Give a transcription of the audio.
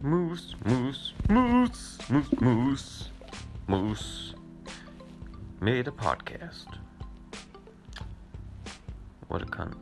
Moose, moose, moose, moose, moose, moose made a podcast. What a cunt.